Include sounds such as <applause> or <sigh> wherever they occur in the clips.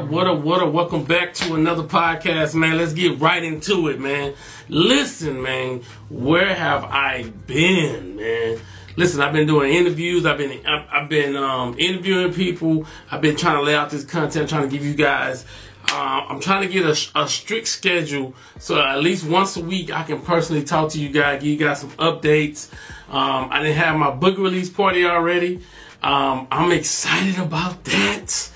up, what up, what up? Welcome back to another podcast, man. Let's get right into it, man. Listen, man, where have I been, man? Listen, I've been doing interviews. I've been I've, been um, interviewing people. I've been trying to lay out this content, trying to give you guys. Uh, I'm trying to get a, a, strict schedule so at least once a week I can personally talk to you guys, give you guys some updates. Um, I didn't have my book release party already. Um, I'm excited about that.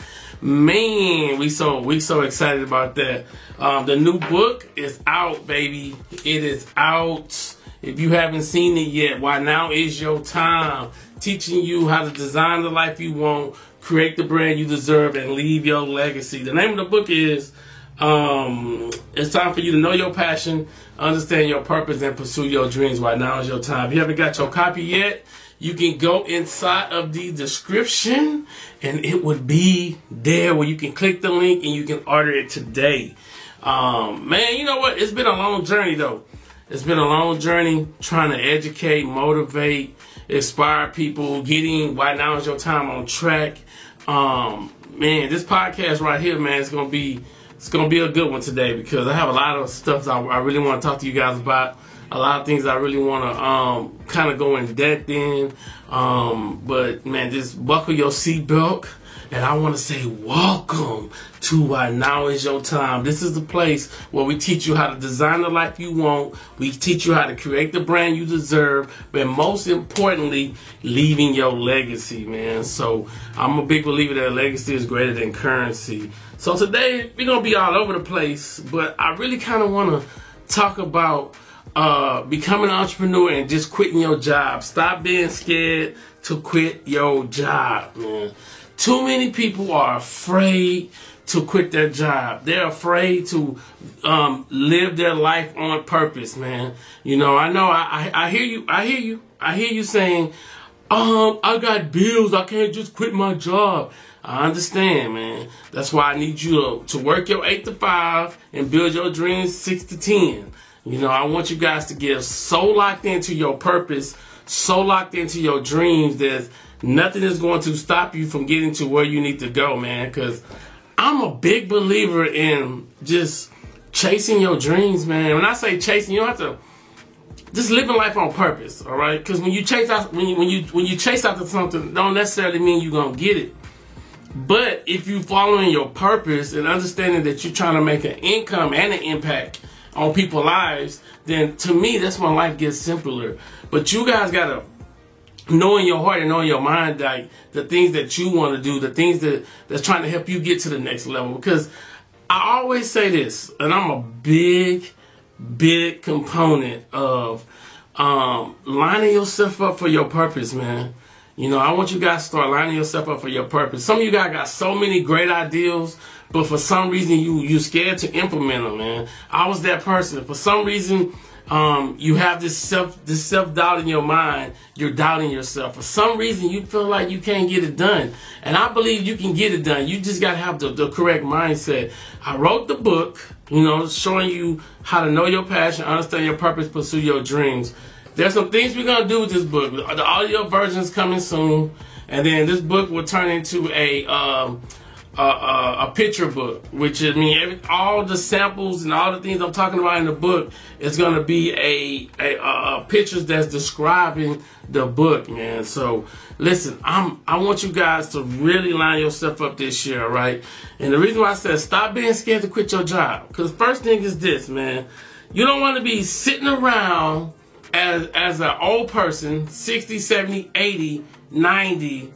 Man, we so we so excited about that. Um, the new book is out, baby. It is out. If you haven't seen it yet, why now is your time. Teaching you how to design the life you want, create the brand you deserve, and leave your legacy. The name of the book is um, It's Time for You to Know Your Passion, Understand Your Purpose, and Pursue Your Dreams. Why now is your time. If you haven't got your copy yet, you can go inside of the description and it would be there where you can click the link and you can order it today. Um, man, you know what? It's been a long journey though. It's been a long journey trying to educate, motivate, inspire people, getting why now is your time on track. Um, man, this podcast right here, man, it's gonna be it's gonna be a good one today because I have a lot of stuff I, I really want to talk to you guys about. A lot of things I really want to um, kind of go in depth in. Um, but man, just buckle your seatbelt and I want to say, welcome to Why Now Is Your Time. This is the place where we teach you how to design the life you want. We teach you how to create the brand you deserve. But most importantly, leaving your legacy, man. So I'm a big believer that legacy is greater than currency. So today, we're going to be all over the place. But I really kind of want to talk about uh, becoming an entrepreneur and just quitting your job. Stop being scared to quit your job, man. Too many people are afraid to quit their job. They're afraid to um, live their life on purpose, man. You know, I know. I, I, I hear you. I hear you. I hear you saying, um, I got bills. I can't just quit my job. I understand, man. That's why I need you to, to work your eight to five and build your dreams six to ten. You know, I want you guys to get so locked into your purpose, so locked into your dreams that Nothing is going to stop you from getting to where you need to go, man. Because I'm a big believer in just chasing your dreams, man. When I say chasing, you don't have to just living life on purpose, all right? Because when you chase out, when you when you when you chase after something, don't necessarily mean you're gonna get it. But if you following your purpose and understanding that you're trying to make an income and an impact on people's lives, then to me that's when life gets simpler. But you guys gotta knowing your heart and knowing your mind like the things that you want to do the things that that's trying to help you get to the next level. Because i always say this and i'm a big big component of um, lining yourself up for your purpose man. You know i want you guys to start lining yourself up for your purpose. Some of you guys got so many great ideals but for some reason you you scared to implement them man i was that person for some reason um, you have this self this self doubt in your mind. You're doubting yourself. For some reason, you feel like you can't get it done. And I believe you can get it done. You just got to have the, the correct mindset. I wrote the book, you know, showing you how to know your passion, understand your purpose, pursue your dreams. There's some things we're gonna do with this book. The audio version is coming soon, and then this book will turn into a um, a, a, a, picture book, which I mean, every, all the samples and all the things I'm talking about in the book is going to be a, a, a, pictures that's describing the book, man. So listen, I'm I want you guys to really line yourself up this year, right? And the reason why I said stop being scared to quit your job, because first thing is this, man, you don't want to be sitting around as as an old person, 60, 70, 80, 90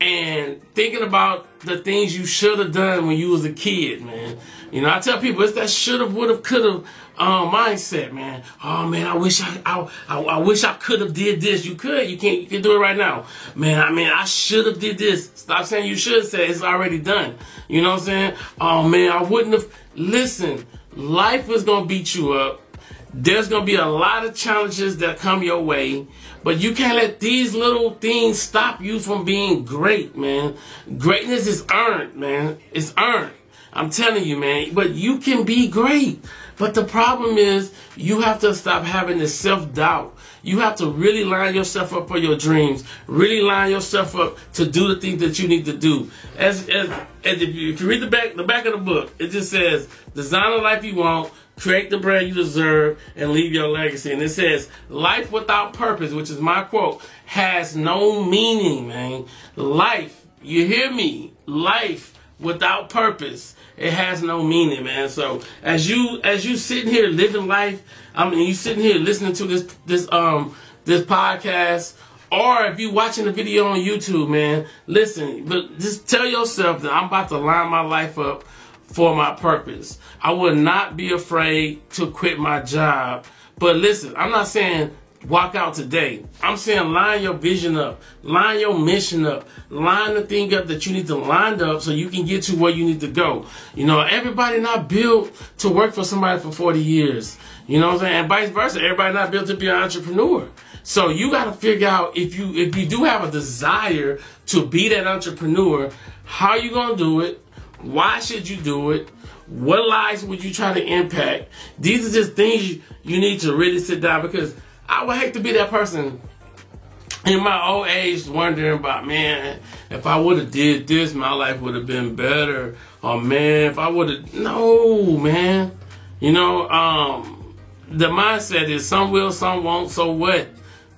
and thinking about the things you should have done when you was a kid, man. You know, I tell people it's that should have, would have, could have um, mindset, man. Oh man, I wish I, I, I, I wish I could have did this. You could, you can't, you can do it right now, man. I mean, I should have did this. Stop saying you should say it's already done. You know what I'm saying? Oh man, I wouldn't have. Listen, life is gonna beat you up. There's gonna be a lot of challenges that come your way. But you can't let these little things stop you from being great, man. Greatness is earned, man. It's earned. I'm telling you, man. But you can be great. But the problem is you have to stop having this self-doubt. You have to really line yourself up for your dreams. Really line yourself up to do the things that you need to do. As as, as if, you, if you read the back the back of the book, it just says, "Design the life you want." Create the brand you deserve, and leave your legacy. And it says, life without purpose, which is my quote, has no meaning, man. Life, you hear me? Life without purpose, it has no meaning, man. So as you as you sitting here living life, I mean you sitting here listening to this this um this podcast, or if you watching the video on YouTube, man, listen, but just tell yourself that I'm about to line my life up for my purpose. I would not be afraid to quit my job. But listen, I'm not saying walk out today. I'm saying line your vision up, line your mission up, line the thing up that you need to line up so you can get to where you need to go. You know, everybody not built to work for somebody for 40 years. You know what I'm saying? And vice versa. Everybody not built to be an entrepreneur. So you got to figure out if you if you do have a desire to be that entrepreneur, how you going to do it? Why should you do it? What lives would you try to impact? These are just things you, need to really sit down because I would hate to be that person in my old age wondering about, man, if I would have did this, my life would have been better. Or man, if I would have, no, man. You know, um, the mindset is some will, some won't, so what?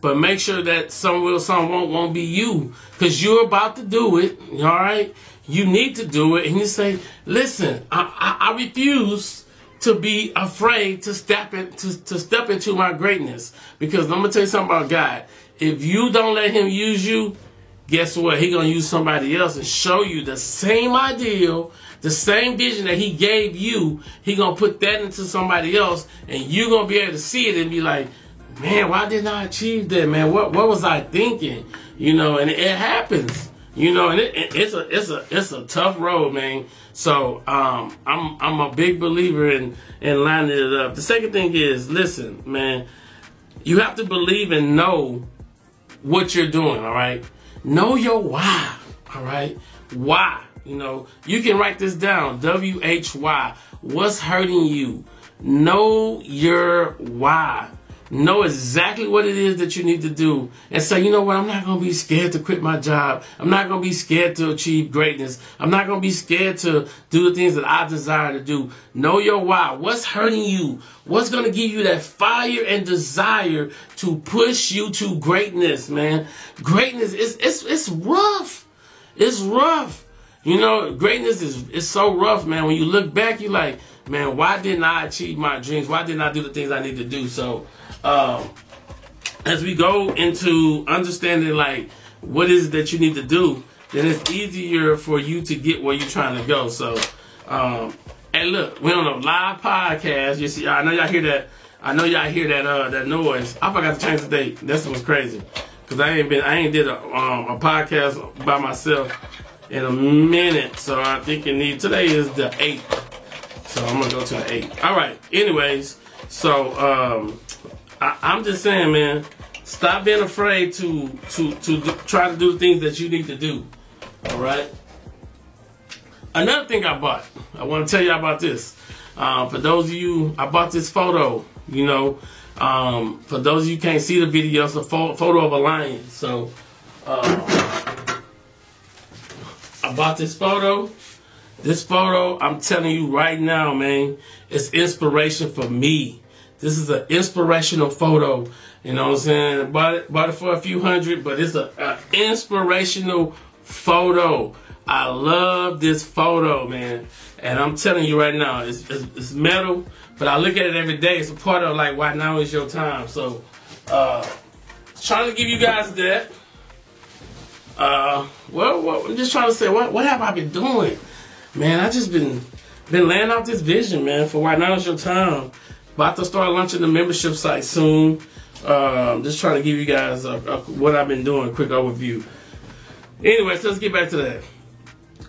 But make sure that some will, some won't, won't be you. Because you're about to do it, all right? You need to do it. And you say, listen, I, I, I refuse to be afraid to step in, to, to step into my greatness. Because I'm gonna tell you something about God. If you don't let him use you, guess what? He gonna use somebody else and show you the same ideal, the same vision that he gave you. He gonna put that into somebody else, and you gonna be able to see it and be like, man, why didn't I achieve that, man? What what was I thinking? You know, and it, it happens. You know, and it, it, it's a it's a it's a tough road, man. So um, I'm I'm a big believer in in lining it up. The second thing is, listen, man, you have to believe and know what you're doing. All right, know your why. All right, why. You know, you can write this down. W H Y. What's hurting you? Know your why. Know exactly what it is that you need to do and say, you know what, I'm not going to be scared to quit my job. I'm not going to be scared to achieve greatness. I'm not going to be scared to do the things that I desire to do. Know your why. What's hurting you? What's going to give you that fire and desire to push you to greatness, man? Greatness is it's it's rough. It's rough. You know, greatness is it's so rough, man. When you look back, you're like, man, why didn't I achieve my dreams? Why didn't I do the things I need to do? So um, as we go into understanding like what is it that you need to do, then it's easier for you to get where you're trying to go. So, um, and look, we're on a live podcast. You see, I know y'all hear that. I know y'all hear that uh, that noise. I forgot to change the date. This was crazy because I ain't been I ain't did a um, a podcast by myself in a minute. So I think it need today is the eighth. So I'm gonna go to the eight. All right. Anyways, so um, I, I'm just saying, man, stop being afraid to to to do, try to do the things that you need to do. All right. Another thing I bought, I want to tell you about this. Uh, for those of you, I bought this photo. You know, um, for those of you can't see the video, it's a photo of a lion. So, uh, I bought this photo. This photo, I'm telling you right now, man, it's inspiration for me. This is an inspirational photo. You know what I'm saying? Bought it, bought it for a few hundred, but it's an inspirational photo. I love this photo, man. And I'm telling you right now, it's, it's, it's, metal, but I look at it every day. It's a part of like why now is your time. So, uh, trying to give you guys that. Uh, well, well, I'm just trying to say, what what have I been doing, man? I just been been laying out this vision, man, for why now is your time. About to start launching the membership site soon. Um, just trying to give you guys a, a, what I've been doing, quick overview. Anyway, so let's get back to that.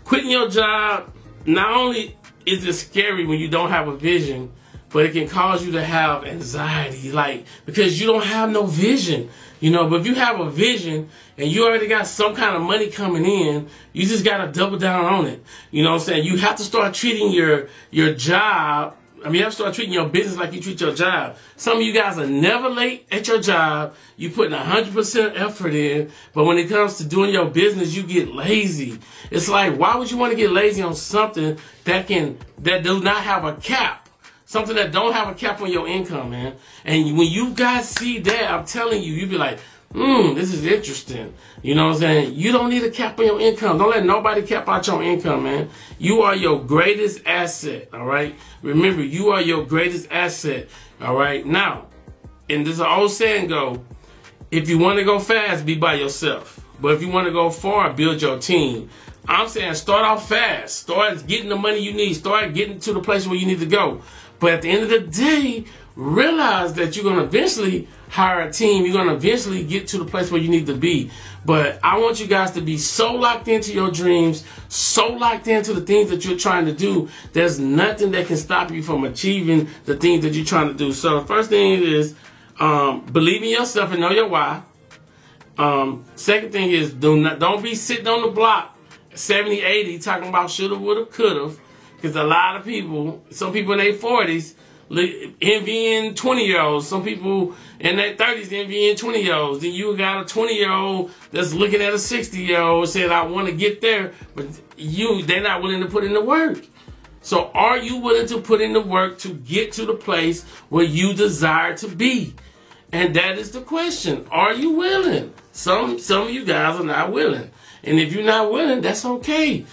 Quitting your job, not only is it scary when you don't have a vision, but it can cause you to have anxiety, like because you don't have no vision, you know. But if you have a vision and you already got some kind of money coming in, you just gotta double down on it. You know what I'm saying? You have to start treating your your job I mean, you have to start treating your business like you treat your job. Some of you guys are never late at your job. You putting 100% effort in, but when it comes to doing your business, you get lazy. It's like, why would you want to get lazy on something that can, that do not have a cap? Something that don't have a cap on your income, man. And when you guys see that, I'm telling you, you be like, hmm, this is interesting. You know what I'm saying? You don't need a cap on your income. Don't let nobody cap out your income, man. You are your greatest asset, all right? Remember, you are your greatest asset, all right? Now, and this old saying go, if you want to go fast, be by yourself. But if you want to go far, build your team. I'm saying start off fast. Start getting the money you need. Start getting to the place where you need to go. But at the end of the day, realize that you're going to eventually hire a team. You're going to eventually get to the place where you need to be. But I want you guys to be so locked into your dreams, so locked into the things that you're trying to do. There's nothing that can stop you from achieving the things that you're trying to do. So first thing is um, believe in yourself and know your why. Um, second thing is do not don't be sitting on the block 70, 80 talking about shoulda, woulda, coulda. Because a lot of people, some people in their 40s, envying 20 year olds. Some people in their 30s envying 20 year olds. Then you got a 20 year old that's looking at a 60 year old saying, I want to get there. But you, they're not willing to put in the work. So are you willing to put in the work to get to the place where you desire to be? And that is the question. Are you willing? Some some of you guys are not willing. And if you're not willing, that's okay.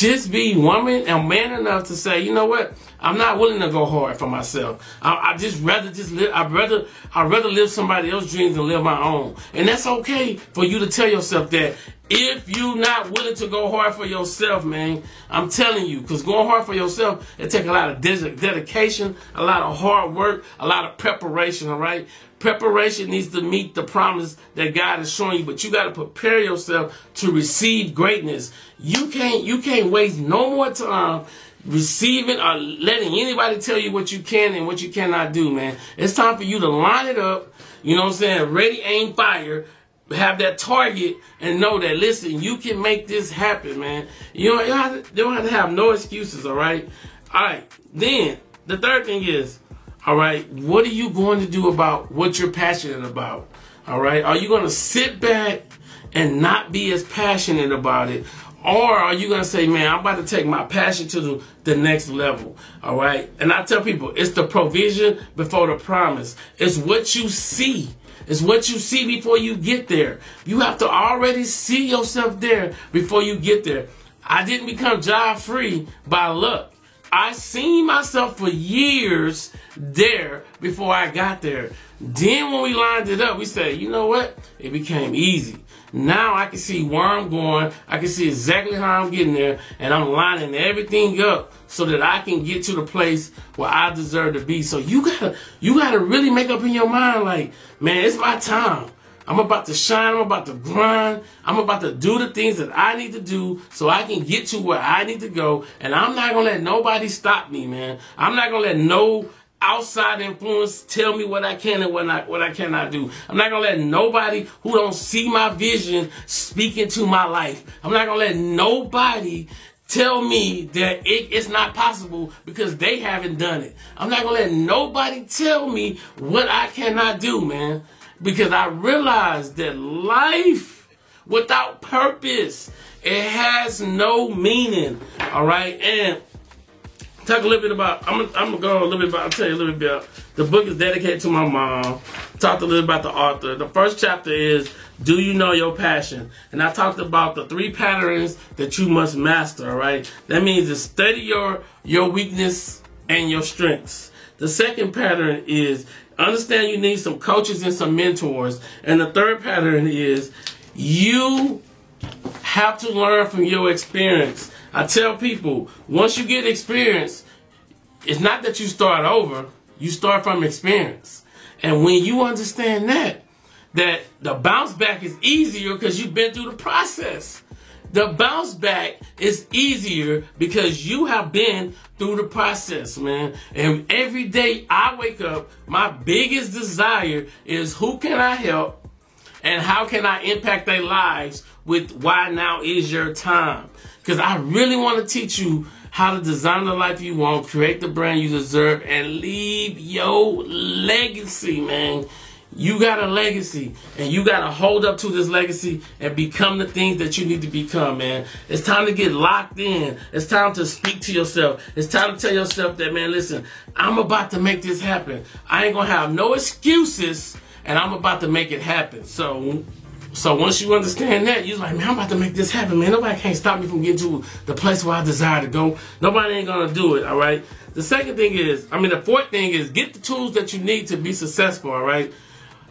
Just be woman and man enough to say, you know what? I'm not willing to go hard for myself. I, I just rather just live. I'd rather I'd rather live somebody else's dreams than live my own. And that's okay for you to tell yourself that. If you're not willing to go hard for yourself, man, I'm telling you, because going hard for yourself, it takes a lot of dedication, a lot of hard work, a lot of preparation, all right? Preparation needs to meet the promise that God is showing you, but you got to prepare yourself to receive greatness. You can't, you can't waste no more time receiving or letting anybody tell you what you can and what you cannot do, man. It's time for you to line it up, you know what I'm saying? Ready, aim, fire. Have that target and know that, listen, you can make this happen, man. You don't, you don't, have, to, you don't have to have no excuses, all right? All right. Then, the third thing is, all right, what are you going to do about what you're passionate about? All right, are you going to sit back and not be as passionate about it? Or are you going to say, man, I'm about to take my passion to the, the next level? All right. And I tell people, it's the provision before the promise. It's what you see. It's what you see before you get there. You have to already see yourself there before you get there. I didn't become job free by luck. I seen myself for years there before I got there. Then when we lined it up, we said, you know what? It became easy. Now I can see where I'm going. I can see exactly how I'm getting there. And I'm lining everything up so that I can get to the place where I deserve to be. So you gotta, you gotta really make up in your mind like, man, it's my time. I'm about to shine. I'm about to grind. I'm about to do the things that I need to do so I can get to where I need to go. And I'm not going to let nobody stop me, man. I'm not going to let no outside influence tell me what I can and what I, what I cannot do. I'm not going to let nobody who don't see my vision speak into my life. I'm not going to let nobody tell me that it, it's not possible because they haven't done it. I'm not going to let nobody tell me what I cannot do, man. Because I realize that life without purpose, it has no meaning. All right. And talk a little bit about, I'm gonna, I'm gonna go a little bit about, I'll tell you a little bit about, the book is dedicated to my mom. Talked a little about the author. The first chapter is, do you know your passion? And I talked about the three patterns that you must master, right? That means to study your, your weakness and your strengths. The second pattern is understand you need some coaches and some mentors. And the third pattern is you have to learn from your experience. I tell people, once you get experience, it's not that you start over, you start from experience. And when you understand that, that the bounce back is easier because you've been through the process. The bounce back is easier because you have been through the process, man. And every day I wake up, my biggest desire is who can I help and how can I impact their lives with why now is your time. Because I really want to teach you how to design the life you want, create the brand you deserve, and leave your legacy, man. You got a legacy, and you got to hold up to this legacy and become the things that you need to become, man. It's time to get locked in. It's time to speak to yourself. It's time to tell yourself that, man, listen, I'm about to make this happen. I ain't going to have no excuses, and I'm about to make it happen. So, so once you understand that, you're like, man, I'm about to make this happen, man. Nobody can't stop me from getting to the place where I desire to go. Nobody ain't gonna do it, all right? The second thing is, I mean, the fourth thing is get the tools that you need to be successful, all right?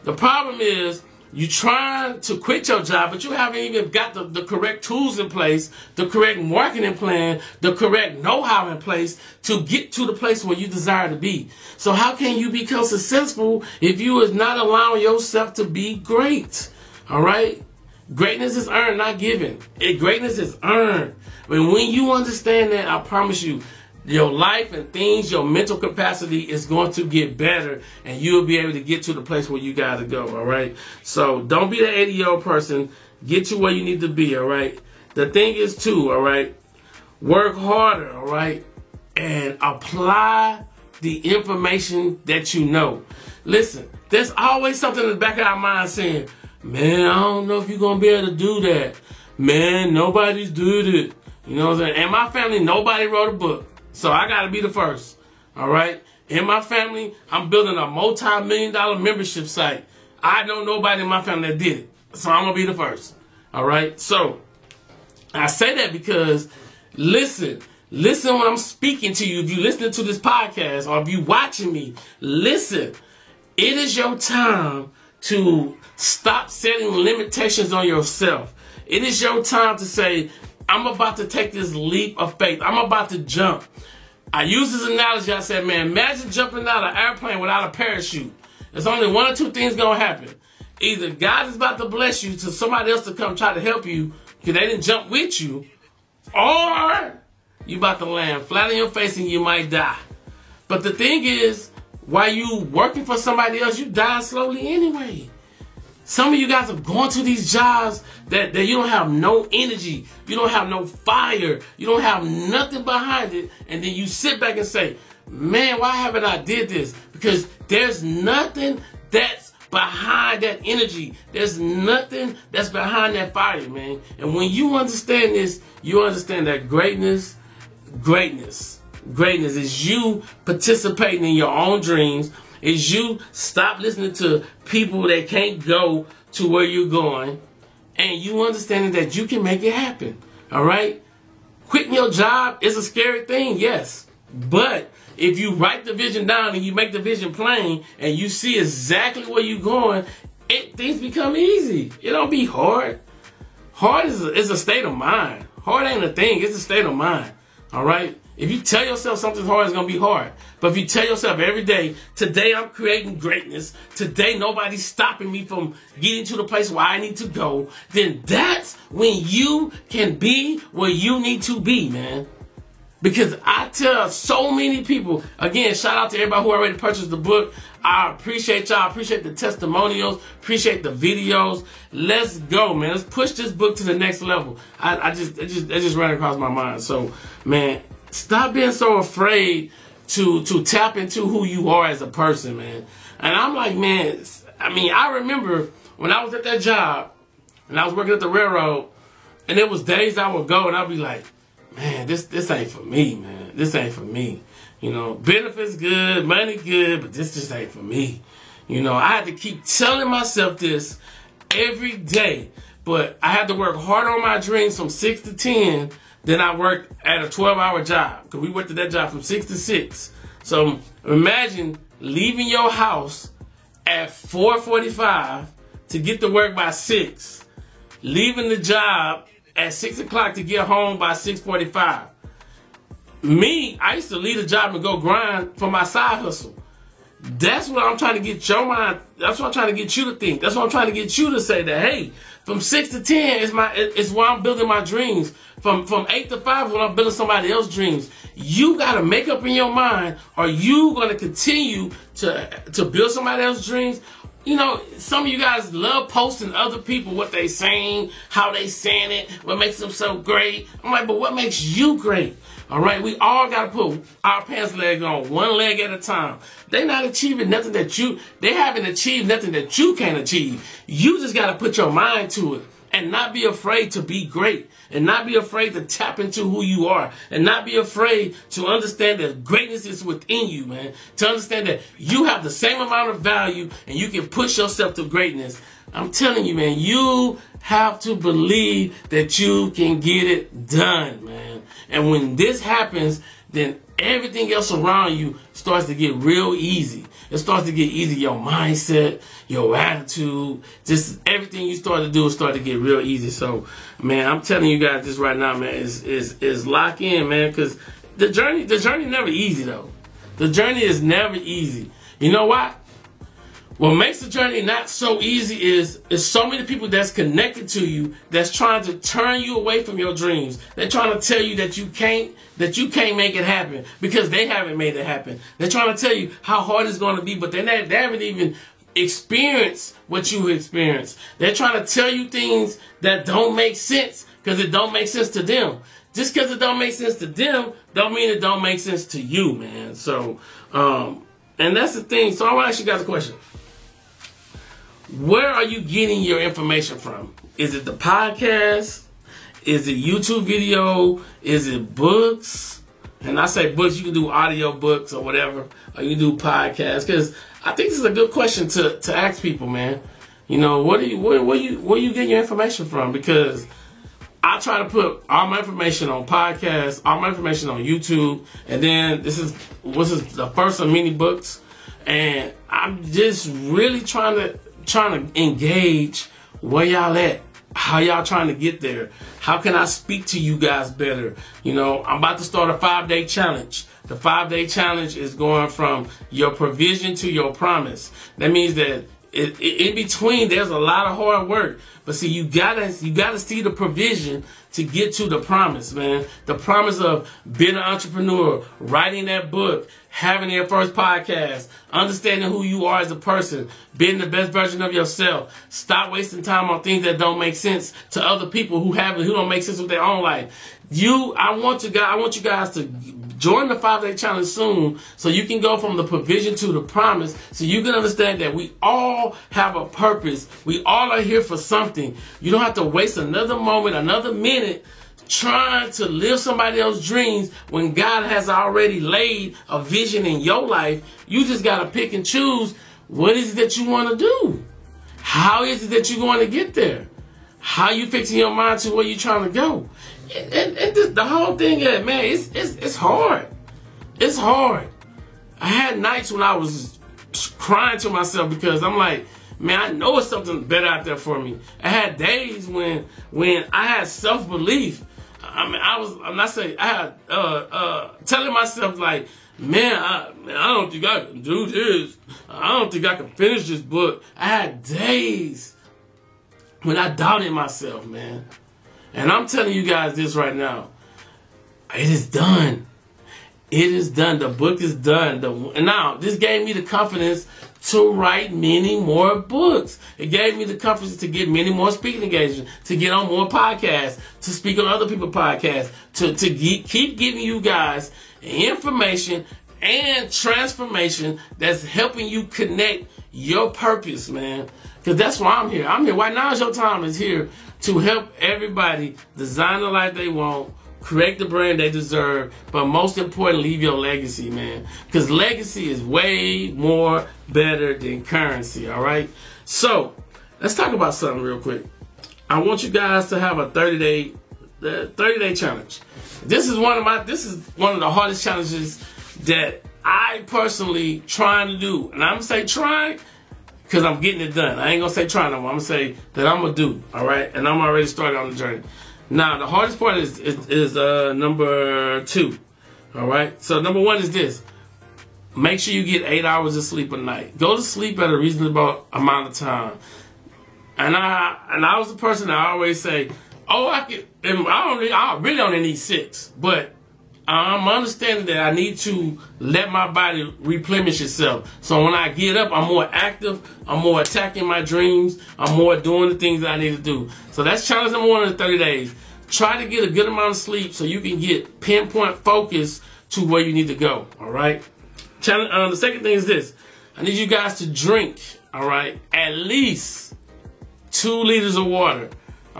The problem is you trying to quit your job, but you haven't even got the, the correct tools in place, the correct marketing plan, the correct know-how in place to get to the place where you desire to be. So how can you become successful if you is not allowing yourself to be great? All right? Greatness is earned, not given. It, greatness is earned. And when you understand that, I promise you, your life and things, your mental capacity is going to get better and you'll be able to get to the place where you got to go. All right. So don't be the 80 year old person. Get to where you need to be. All right. The thing is, too, all right, work harder. All right. And apply the information that you know. Listen, there's always something in the back of our mind saying, man, I don't know if you're to be able to do that. Man, nobody's doing it. You know what I'm saying? And my family, nobody wrote a book. So I got to be the first. All right. In my family, I'm building a multi-million dollar membership site. I know nobody in my family that did it. So I'm to be the first. All right. So I say that because listen, listen when I'm speaking to you. If you're listening to this podcast or if you're watching me, listen. It is your time to stop setting limitations on yourself. It is your time to say, I'm about to take this leap of faith. I'm about to jump. I use this analogy. I said, man, imagine jumping out of an airplane without a parachute. There's only one or two things going to happen. Either God is about to bless you to somebody else to come try to help you because they didn't jump with you, or you about to land flat on your face and you might die. But the thing is, while you working for somebody else, you die slowly anyway. Some of you guys are going to these jobs that, that you don't have no energy, you don't have no fire, you don't have nothing behind it, and then you sit back and say, man, why haven't I did this? Because there's nothing that's behind that energy. There's nothing that's behind that fire, man. And when you understand this, you understand that greatness, greatness, greatness is you participating in your own dreams is you stop listening to people that can't go to where you're going and you understanding that you can make it happen. All right? Quitting your job is a scary thing, yes. But if you write the vision down and you make the vision plain and you see exactly where you're going, it, things become easy. It don't be hard. Hard is a, is a state of mind. Hard ain't a thing. It's a state of mind. All right? If you tell yourself something's hard, it's to be hard. But if you tell yourself every day, today I'm creating greatness, today nobody's stopping me from getting to the place where I need to go, then that's when you can be where you need to be, man. Because I tell so many people, again, shout out to everybody who already purchased the book. I appreciate y'all. appreciate the testimonials. Appreciate the videos. Let's go, man. Let's push this book to the next level. I, I just, it just, it just ran across my mind. So, man, Stop being so afraid to to tap into who you are as a person, man. And I'm like, man, I mean, I remember when I was at that job and I was working at the railroad, and there was days I would go and I'd be like, man, this this ain't for me, man. This ain't for me. You know, benefits good, money good, but this just ain't for me. You know, I had to keep telling myself this every day. But I had to work hard on my dreams from six to ten then I worked at a 12 hour job because we worked at that job from 6 to 6. So imagine leaving your house at 4.45 to get to work by 6. Leaving the job at 6 o'clock to get home by 6.45. Me, I used to leave the job and go grind for my side hustle. That's what I'm trying to get your mind. That's what I'm trying to get you to think. That's what I'm trying to get you to say that, hey, from six to ten is my is where I'm building my dreams. From from eight to five when I'm building somebody else's dreams. You gotta make up in your mind, are you gonna continue to to build somebody else's dreams? you know, some of you guys love posting other people what they saying, how they saying it, what makes them so great. I'm like, but what makes you great? All right, we all got to put our pants legs on one leg at a time. They're not achieving nothing that you, they haven't achieved nothing that you can't achieve. You just got to put your mind to it and not be afraid to be great and not be afraid to tap into who you are and not be afraid to understand that greatness is within you, man. To understand that you have the same amount of value and you can push yourself to greatness. I'm telling you, man, you have to believe that you can get it done, man. And when this happens, then everything else around you starts to get real easy. It starts to get easy. Your mindset, your attitude, just everything you start to do start to get real easy. So, man, I'm telling you guys this right now, man, is is is lock in, man, because the journey the journey never easy though. The journey is never easy. You know why? What makes the journey not so easy is is so many people that's connected to you that's trying to turn you away from your dreams. They're trying to tell you that you can't that you can't make it happen because they haven't made it happen. They're trying to tell you how hard it's going to be, but they're not, they haven't even experienced what you experienced. They're trying to tell you things that don't make sense because it don't make sense to them. Just because it don't make sense to them, don't mean it don't make sense to you, man. So, um, and that's the thing. So I want to ask you guys a question. Where are you getting your information from? Is it the podcast? Is it YouTube video? Is it books? And I say books, you can do audio books or whatever, or you do podcasts. Because I think this is a good question to, to ask people, man. You know, what do you where, where you where you get your information from? Because I try to put all my information on podcasts, all my information on YouTube, and then this is this is the first of many books, and I'm just really trying to trying to engage where y'all at? How y'all trying to get there? How can i speak to you guys better? You know i'm about to start a five day challenge. The five day challenge is going from your provision to your promise. That means that it, it, in between there's a lot of hard work but see you gotta you gotta see the provision to get to the promise man the promise of being an entrepreneur writing that book having your first podcast, understanding who you are as a person, being the best version of yourself. Stop wasting time on things that don't make sense to other people who have who don't make sense with their own life. You, I want you guys, I want you guys to join the five day challenge soon so you can go from the provision to the promise so you can understand that we all have a purpose. We all are here for something. You don't have to waste another moment, another minute trying to live somebody else's dreams when God has already laid a vision in your life. You just got to pick and choose what is it that you want to do? How is it that you're going to get there? How you fixing your mind to where you're trying to go? And, and, and the whole thing, yeah, man, it's, it's, it's hard. It's hard. I had nights when I was crying to myself because I'm like, man, I know it's something better out there for me. I had days when when I had self belief I mean, I was, I'm not saying, I had, uh, uh, telling myself like, man, I, man, I don't think I can do this. I don't think I can finish this book. I had days when I doubted myself, man. And I'm telling you guys this right now. It is done. It is done. The book is done. The, now, this gave me the confidence to write many more books. It gave me the confidence to get many more speaking engagements, to get on more podcasts, to speak on other people's podcasts, to, to keep giving you guys information and transformation that's helping you connect your purpose, man. Because that's why I'm here. I'm here. Why now is your time is here to help everybody design the life they want, create the brand they deserve, but most important, leave your legacy, man. Because legacy is way more better than currency, all right? So, let's talk about something real quick. I want you guys to have a 30 day the 30 day challenge. This is one of my this is one of the hardest challenges that I personally trying to do. And I'm gonna say trying because I'm getting it done. I ain't gonna say trying I'm gonna say that I'm gonna do. All right, and I'm already started on the journey. Now, the hardest part is is, is uh, number two. All right. So number one is this: make sure you get eight hours of sleep a night. Go to sleep at a reasonable amount of time. And I and I was the person that I always say, "Oh, I can. I only I really only need six, but I'm understanding that I need to let my body replenish itself. So when I get up, I'm more active. I'm more attacking my dreams. I'm more doing the things that I need to do. So that's challenge number one in 30 days. Try to get a good amount of sleep so you can get pinpoint focus to where you need to go. All right. Challenge, uh, the second thing is this. I need you guys to drink. All right. At least two liters of water.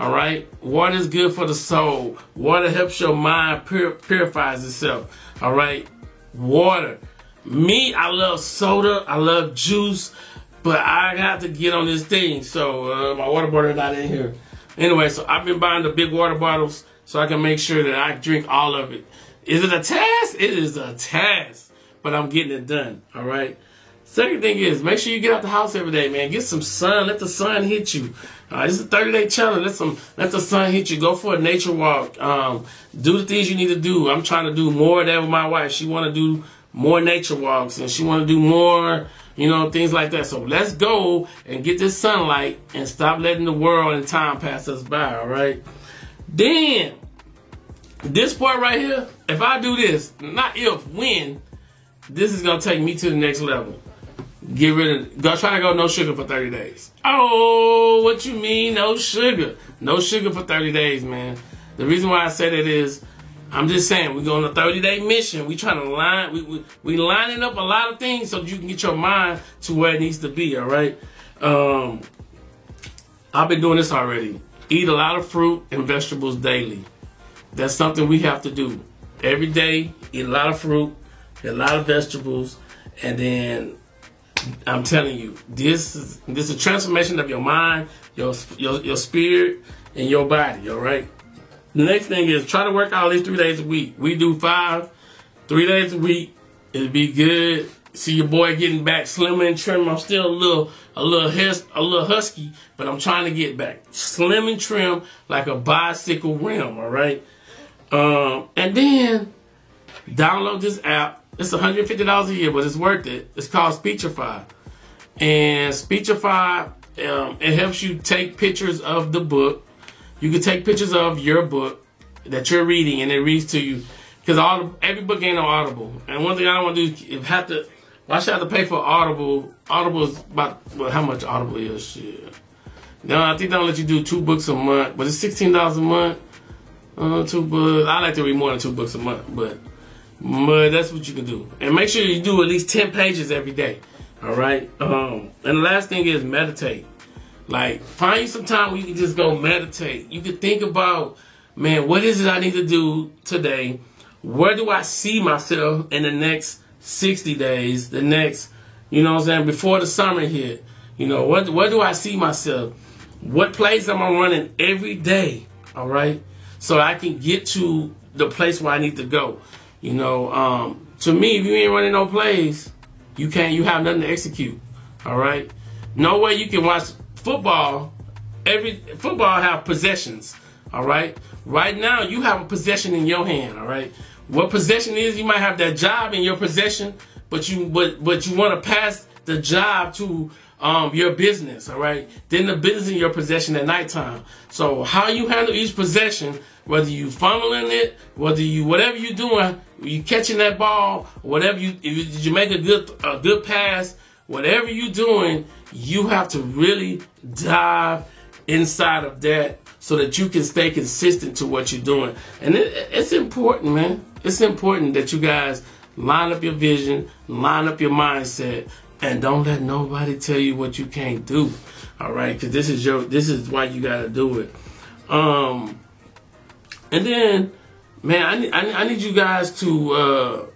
All right. Water is good for the soul. Water helps your mind pur purifies itself. All right. Water. Me, I love soda. I love juice. But I got to get on this thing. So uh, my water bottle not in here. Anyway, so I've been buying the big water bottles so I can make sure that I drink all of it. Is it a task? It is a task. But I'm getting it done. All right. Second thing is, make sure you get out the house every day, man. Get some sun. Let the sun hit you. Uh, is a 30 day challenge. Let some, let the sun hit you. Go for a nature walk. Um, do the things you need to do. I'm trying to do more of that with my wife. She want to do more nature walks and she want to do more, you know, things like that. So let's go and get this sunlight and stop letting the world and time pass us by. All right. Then this part right here, if I do this, not if, when, this is gonna take me to the next level. Get rid of go try to go no sugar for 30 days. Oh, what you mean no sugar? No sugar for 30 days, man. The reason why I say that is I'm just saying we're going on a 30 day mission. We trying to line we, we we lining up a lot of things so you can get your mind to where it needs to be, all right? Um I've been doing this already. Eat a lot of fruit and vegetables daily. That's something we have to do. Every day, eat a lot of fruit, a lot of vegetables, and then I'm telling you, this is this is a transformation of your mind, your your your spirit, and your body. All right. The next thing is try to work out at least three days a week. We do five, three days a week. It'd be good. See your boy getting back slim and trim. I'm still a little, a little, hus- a little husky, but I'm trying to get back slim and trim like a bicycle rim. All right. Um, and then download this app. It's $150 a year, but it's worth it. It's called Speechify. And Speechify, um, it helps you take pictures of the book. You can take pictures of your book that you're reading, and it reads to you. Because all every book ain't on Audible. And one thing I don't want to do is have to. Why should I have to pay for Audible? Audible is about well, how much Audible is? Shit. No, I think they'll let you do two books a month, but it's sixteen dollars a month. Uh, two books. I like to read more than two books a month, but but that's what you can do. And make sure you do at least ten pages every day. All right. Um, and the last thing is meditate. Like find some time where you can just go meditate. You can think about, man, what is it I need to do today? Where do I see myself in the next 60 days, the next, you know what I'm saying, before the summer hit? You know, what where do I see myself? What place am I running every day? All right so I can get to the place where I need to go. You know, um, to me, if you ain't running no plays, you can't. You have nothing to execute. All right. No way you can watch football. Every football have possessions. All right. Right now, you have a possession in your hand. All right. What possession is? You might have that job in your possession, but you but but you want to pass the job to um, your business, all right? Then the business in your possession at nighttime. So how you handle each possession, whether you funneling it, whether you whatever you're doing, you catching that ball, whatever you if you, did you make a good a good pass, whatever you're doing, you have to really dive inside of that so that you can stay consistent to what you're doing. And it, it's important, man. It's important that you guys line up your vision, line up your mindset, and don't let nobody tell you what you can't do. All right, because this is your this is why you got to do it. Um, and then, man, I need, I need you guys to uh,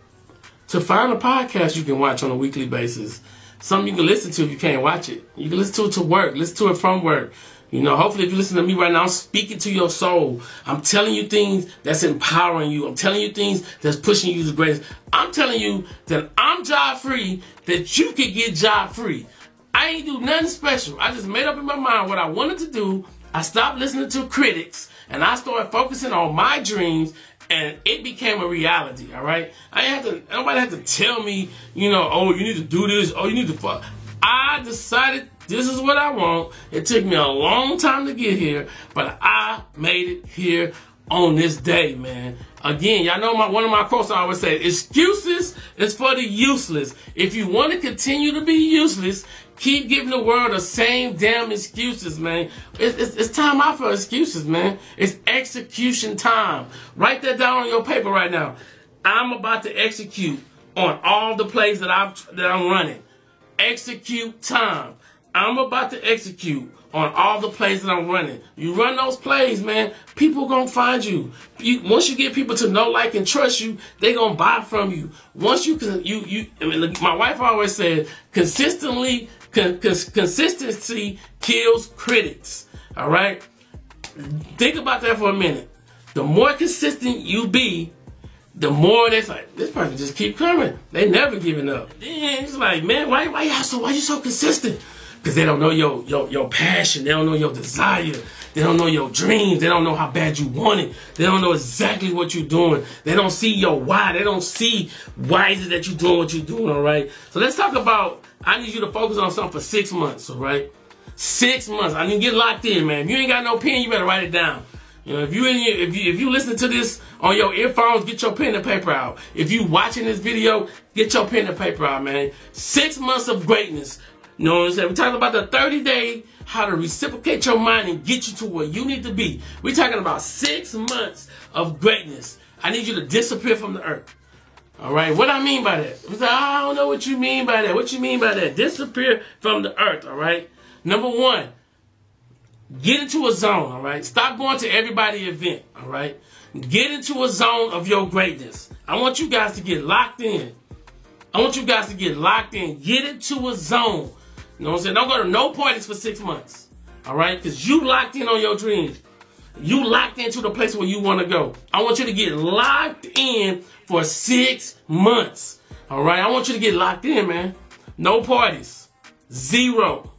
to find a podcast you can watch on a weekly basis. Something you can listen to if you can't watch it. You can listen to it to work. Listen to it from work. You know, hopefully if you listen to me right now, I'm speaking to your soul. I'm telling you things that's empowering you. I'm telling you things that's pushing you to greatness. I'm telling you that I'm job free, that you can get job free. I ain't do nothing special. I just made up in my mind what I wanted to do. I stopped listening to critics and I started focusing on my dreams and it became a reality, all right? I had to, nobody had to tell me, you know, oh, you need to do this, oh, you need to fuck. I decided this is what I want. It took me a long time to get here, but I made it here on this day, man. Again, y'all know my one of my quotes I always say, excuses is for the useless. If you want to continue to be useless, keep giving the world the same damn excuses, man. It's, it's, it's time out for excuses, man. It's execution time. Write that down on your paper right now. I'm about to execute on all the plays that I've that I'm running. Execute time. I'm about to execute on all the plays that I'm running. You run those plays, man, people gonna find you. you once you get people to know, like, and trust you, they gonna buy from you. Once you can, you, you, I mean, my wife always said, consistently, con, cons, consistency kills critics. All right? Think about that for a minute. The more consistent you be, the more they like, this person just keep coming. They never giving up. Then it's like, man, why, why y'all so, why you so consistent? Because they don't know your, your, your passion. They don't know your desire. They don't know your dreams. They don't know how bad you want it. They don't know exactly what you're doing. They don't see your why. They don't see why is it that you're doing what you're doing, all right? So let's talk about, I need you to focus on something for six months, all right? Six months. I need to get locked in, man. If you ain't got no pen, you better write it down. You know, if you in your, if you if you listen to this on your earphones, get your pen and paper out. If you watching this video, get your pen and paper out, man. Six months of greatness. You know what I'm saying? We're talking about the 30 day, how to reciprocate your mind and get you to where you need to be. We're talking about six months of greatness. I need you to disappear from the earth. All right, what I mean by that? Like, ah, I don't know what you mean by that. What you mean by that? Disappear from the earth. All right. Number one, get into a zone. All right. Stop going to everybody event. All right. Get into a zone of your greatness. I want you guys to get locked in. I want you guys to get locked in. Get into a zone you know what I'm saying? Don't go to no parties for six months. All right? Because you locked in on your dreams. You locked into the place where you want to go. I want you to get locked in for six months. All right? I want you to get locked in, man. No parties. Zero.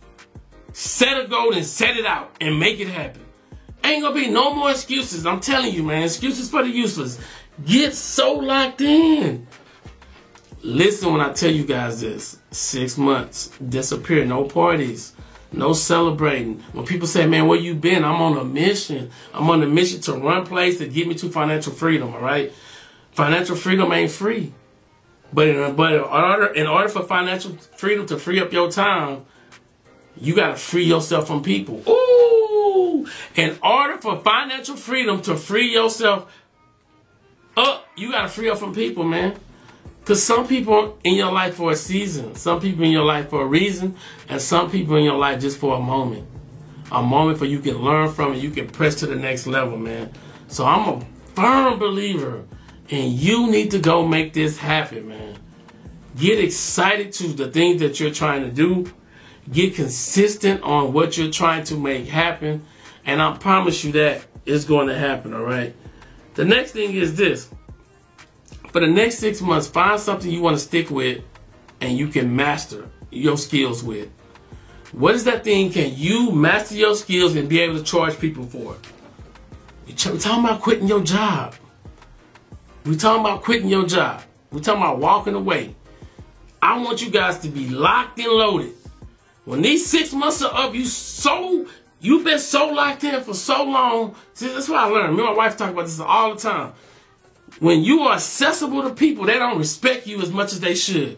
Set a goal and set it out and make it happen. Ain't gonna be no more excuses. I'm telling you, man. Excuses for the useless. Get so locked in. Listen when I tell you guys this. Six months. Disappear. No parties. No celebrating. When people say, man, where you been? I'm on a mission. I'm on a mission to run place to get me to financial freedom, all right? Financial freedom ain't free. But in, but in order, in order for financial freedom to free up your time, you got to free yourself from people. Ooh! In order for financial freedom to free yourself up, you got to free up from people, man. Because some people in your life for a season, some people in your life for a reason, and some people in your life just for a moment. A moment for you can learn from and you can press to the next level, man. So I'm a firm believer, and you need to go make this happen, man. Get excited to the things that you're trying to do. Get consistent on what you're trying to make happen. And I promise you that it's going to happen, all right? The next thing is this for the next six months, find something you want to stick with and you can master your skills with. What is that thing can you master your skills and be able to charge people for? We're talking about quitting your job. We're talking about quitting your job. We're talking about walking away. I want you guys to be locked and loaded. When these six months are up, you so you've been so locked in for so long. See, that's what I learned. Me and my wife talk about this all the time when you are accessible to people, they don't respect you as much as they should.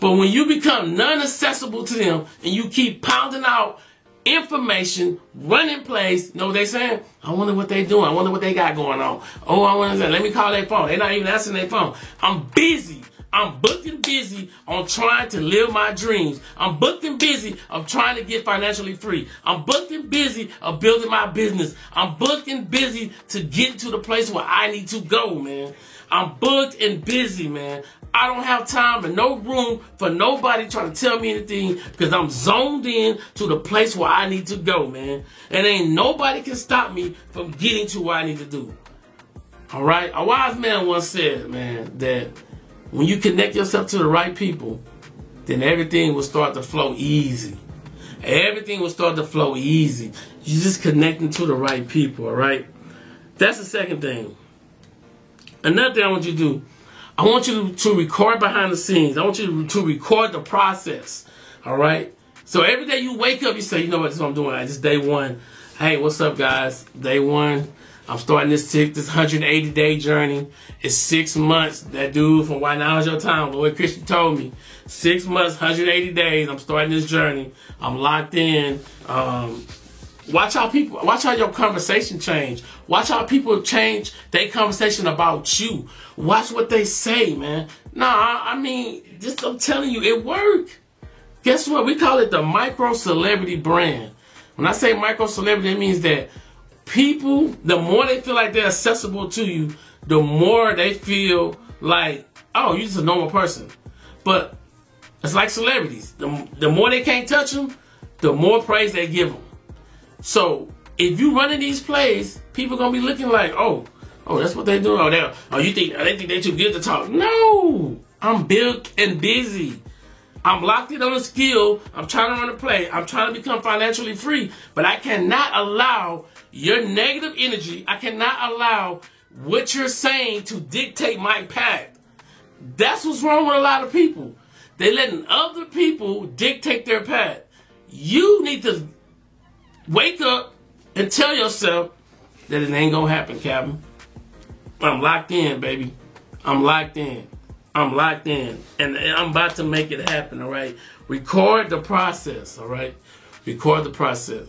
But when you become non-accessible to them and you keep pounding out information, running plays, know what they saying? I wonder what they doing. I wonder what they got going on. Oh, I wonder, let me call their phone. They're not even answering their phone. I'm busy. I'm booked and busy on trying to live my dreams. I'm booked and busy of trying to get financially free. I'm booked and busy of building my business. I'm booked and busy to get to the place where I need to go, man. I'm booked and busy, man. I don't have time and no room for nobody trying to tell me anything because I'm zoned in to the place where I need to go, man. And ain't nobody can stop me from getting to what I need to do. All right? A wise man once said, man, that when you connect yourself to the right people, then everything will start to flow easy. Everything will start to flow easy. You just connecting to the right people, all right? That's the second thing. Another thing I want you to do, I want you to, record behind the scenes. I want you to, record the process, all right? So every day you wake up, you say, you know what, this is what I'm doing. I just day one. Hey, what's up, guys? Day one. I'm starting this six, this 180 day journey. It's six months. That dude from Why Now Is Your Time, Lloyd Christten told me. Six months, 180 days. I'm starting this journey. I'm locked in. Um, watch how people, watch how your conversation change. Watch how people change their conversation about you. Watch what they say, man. Nah, I, I mean, just I'm telling you, it worked. Guess what? We call it the micro celebrity brand. When I say micro celebrity, it means that people, the more they feel like they're accessible to you, the more they feel like, oh, you're just a normal person. But it's like celebrities. The, the more they can't touch them, the more praise they give them. So if you running these plays, people gonna be looking like, oh, oh, that's what they do. Oh, they, oh, you think they think they too good to talk? No, I'm big and busy. I'm locked in on a skill. I'm trying to run a play. I'm trying to become financially free, but I cannot allow your negative energy. I cannot allow what you're saying to dictate my path. That's what's wrong with a lot of people. They're letting other people dictate their path. You need to wake up and tell yourself that it ain't gonna happen, Captain. I'm locked in, baby. I'm locked in. I'm locked in. And I'm about to make it happen, all right? Record the process, all right? Record the process.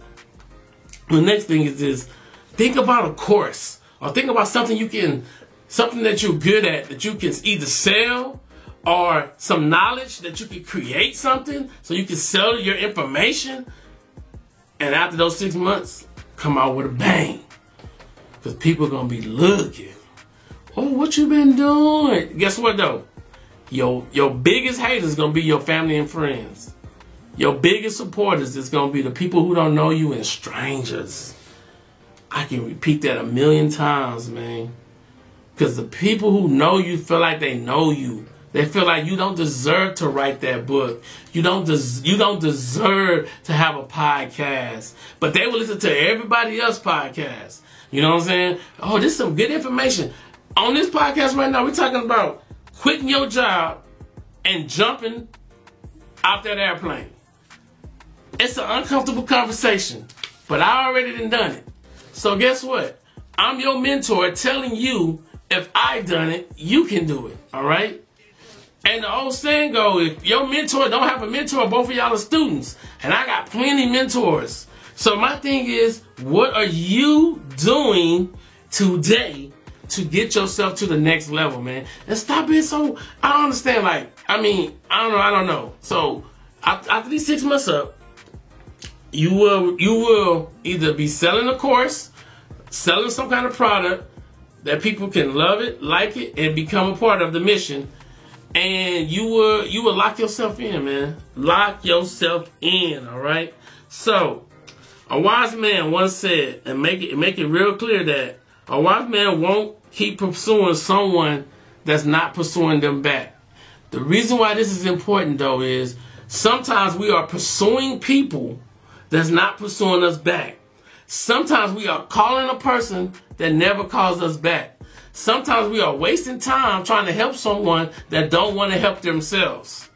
The next thing is is think about a course or think about something you can, something that you're good at that you can either sell or some knowledge that you can create something so you can sell your information. And after those six months, come out with a bang. Because people are to be looking. Oh, what you been doing? Guess what though? Your, your biggest haters to be your family and friends. Your biggest supporters is going to be the people who don't know you and strangers. I can repeat that a million times, man. Because the people who know you feel like they know you. They feel like you don't deserve to write that book. You don't des- you don't deserve to have a podcast. But they will listen to everybody else podcast. You know what I'm saying? Oh, this is some good information. On this podcast right now, we're talking about quitting your job and jumping off that airplane. It's an uncomfortable conversation, but I already done it. So guess what? I'm your mentor telling you if I done it, you can do it. All right? And the old saying go, if your mentor don't have a mentor, both of y'all are students. And I got plenty mentors. So my thing is, what are you doing today to get yourself to the next level, man? And stop being so, I don't understand, like, I mean, I don't know, I don't know. So after these six months up, you will you will either be selling a course, selling some kind of product that people can love it, like it, and become a part of the mission. And you will you will lock yourself in, man. Lock yourself in, all right? So, a wise man once said, and make it make it real clear that a wise man won't keep pursuing someone that's not pursuing them back. The reason why this is important though is sometimes we are pursuing people that's not pursuing us back. Sometimes we are calling a person that never calls us back. Sometimes we are wasting time trying to help someone that don't want to help themselves.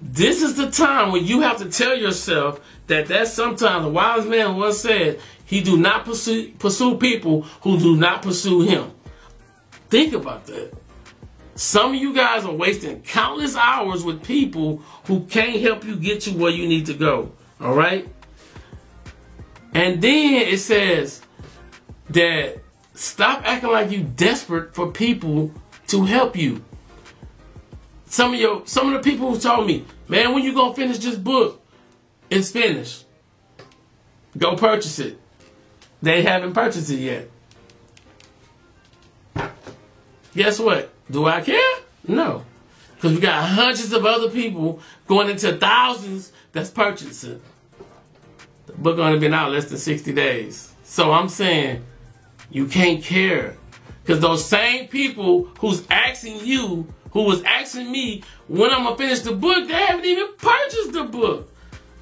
This is the time when you have to tell yourself that that sometimes a wise man once said he do not pursue, pursue people who do not pursue him. Think about that. Some of you guys are wasting countless hours with people who can't help you get to where you need to go. All right? And then it says that stop acting like you desperate for people to help you. Some of your some of the people who told me, man, when you gonna finish this book? It's finished. Go purchase it. They haven't purchased it yet. Guess what? Do I care? No. Because we got hundreds of other people going into thousands that's purchasing book only been out less than 60 days. So I'm saying you can't care. Because those same people who's asking you, who was asking me when I'm going to finish the book, they haven't even purchased the book.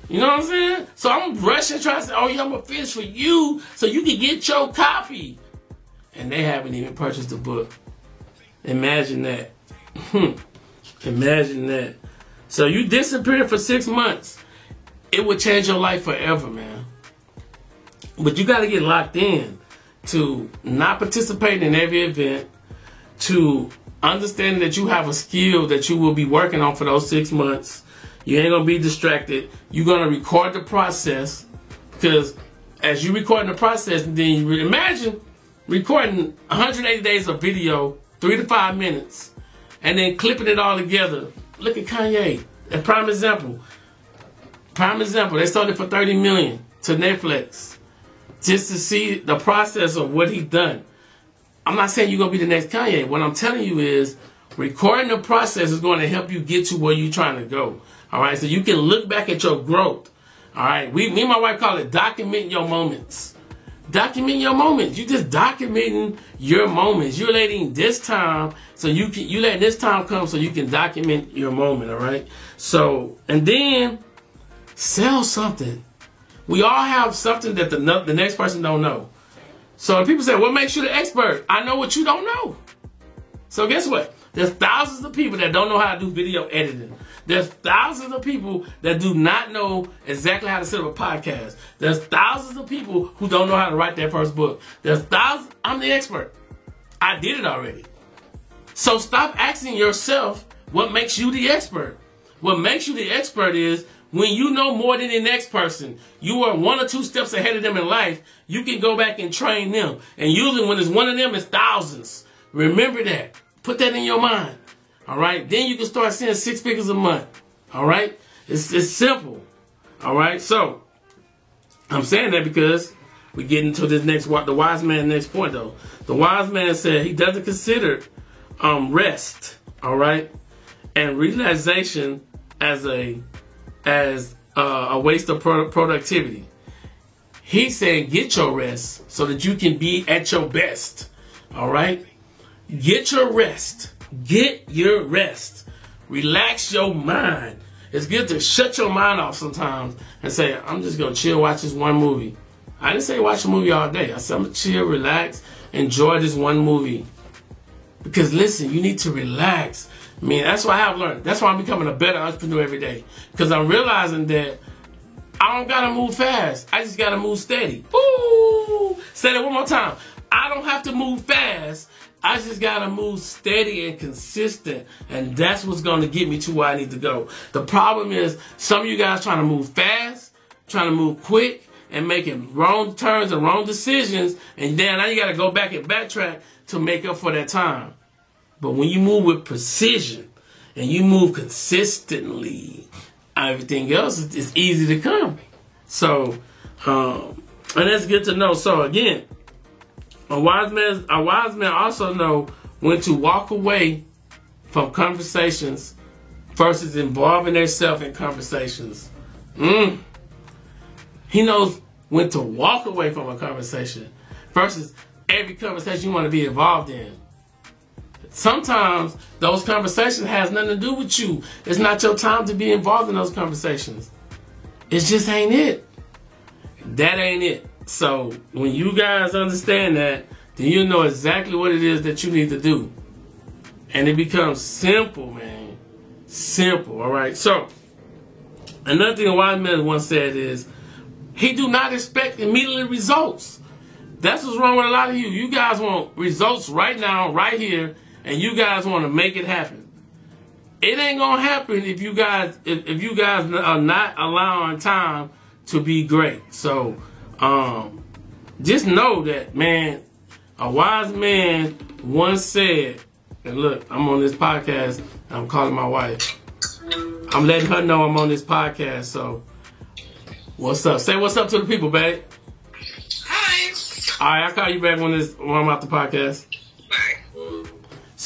You know what I'm saying? So I'm rushing trying to say, oh yeah, I'm going to finish for you so you can get your copy. And they haven't even purchased the book. Imagine that. <laughs> Imagine that. So you disappeared for six months it would change your life forever, man. But you got to get locked in. to not participate in every event, to understand that you have a skill that you will be working on for those six months. You ain't gonna be distracted. You're gonna record the process because as you recording the process, then you imagine recording 180 days of video, three to five minutes, and then clipping it all together. Look at Kanye, a prime example. Prime example, they sold it for 30 million to Netflix just to see the process of what he's done. I'm not saying you're gonna be the next Kanye. What I'm telling you is recording the process is going to help you get to where you're trying to go. All right, so you can look back at your growth. All right, we, me and my wife call it document your moments. Document your moments. You just documenting your moments. You're letting this time so you can you let this time come so you can document your moment. All right. So and then sell something. We all have something that the the next person don't know. So people say, "What makes you the expert?" I know what you don't know. So guess what? There's thousands of people that don't know how to do video editing. There's thousands of people that do not know exactly how to set up a podcast. There's thousands of people who don't know how to write their first book. There's thousands. I'm the expert. I did it already. So stop asking yourself what makes you the expert. What makes you the expert is when you know more than the next person, you are one or two steps ahead of them in life, you can go back and train them. And usually when it's one of them, it's thousands. Remember that. Put that in your mind. All right. Then you can start seeing six figures a month. All right. It's, it's simple. All right. So I'm saying that because we get into this next, the wise man next point though. The wise man said he doesn't consider um, rest. All right. And relaxation as a, as uh, a waste of pro productivity. He's saying get your rest so that you can be at your best. All right. Get your rest. Get your rest. Relax your mind. It's good to shut your mind off sometimes and say, I'm just going to chill, watch this one movie. I didn't say watch a movie all day. I said, I'm going to chill, relax, enjoy this one movie. Because listen, you need to relax. I mean, that's what I have learned. That's why I'm becoming a better entrepreneur every day. Because I'm realizing that I don't gotta move fast. I just gotta move steady. Ooh! Say that one more time. I don't have to move fast. I just gotta move steady and consistent, and that's what's gonna get me to where I need to go. The problem is some of you guys trying to move fast, trying to move quick, and making wrong turns and wrong decisions, and then now you gotta go back and backtrack to make up for that time. But when you move with precision and you move consistently, everything else is, easy to come. So, um, and that's good to know. So again, a wise man, a wise man also know when to walk away from conversations versus involving themselves in conversations. Mm. He knows when to walk away from a conversation versus every conversation you want to be involved in. Sometimes those conversations has nothing to do with you. It's not your time to be involved in those conversations. It just ain't it. That ain't it. So when you guys understand that, then you know exactly what it is that you need to do. And it becomes simple, man. Simple, all right? So, another thing a wise man once said is, he do not expect immediate results. That's what's wrong with a lot of you. You guys want results right now, right here, and you guys want to make it happen. It ain't gonna happen if you guys if, if you guys are not allowing time to be great. So um, just know that, man, a wise man once said, and look, I'm on this podcast, I'm calling my wife. I'm letting her know I'm on this podcast, so what's up? Say what's up to the people, babe. Hi. All right, I'll call you back when this when I'm out the podcast.